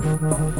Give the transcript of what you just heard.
Mm-hmm.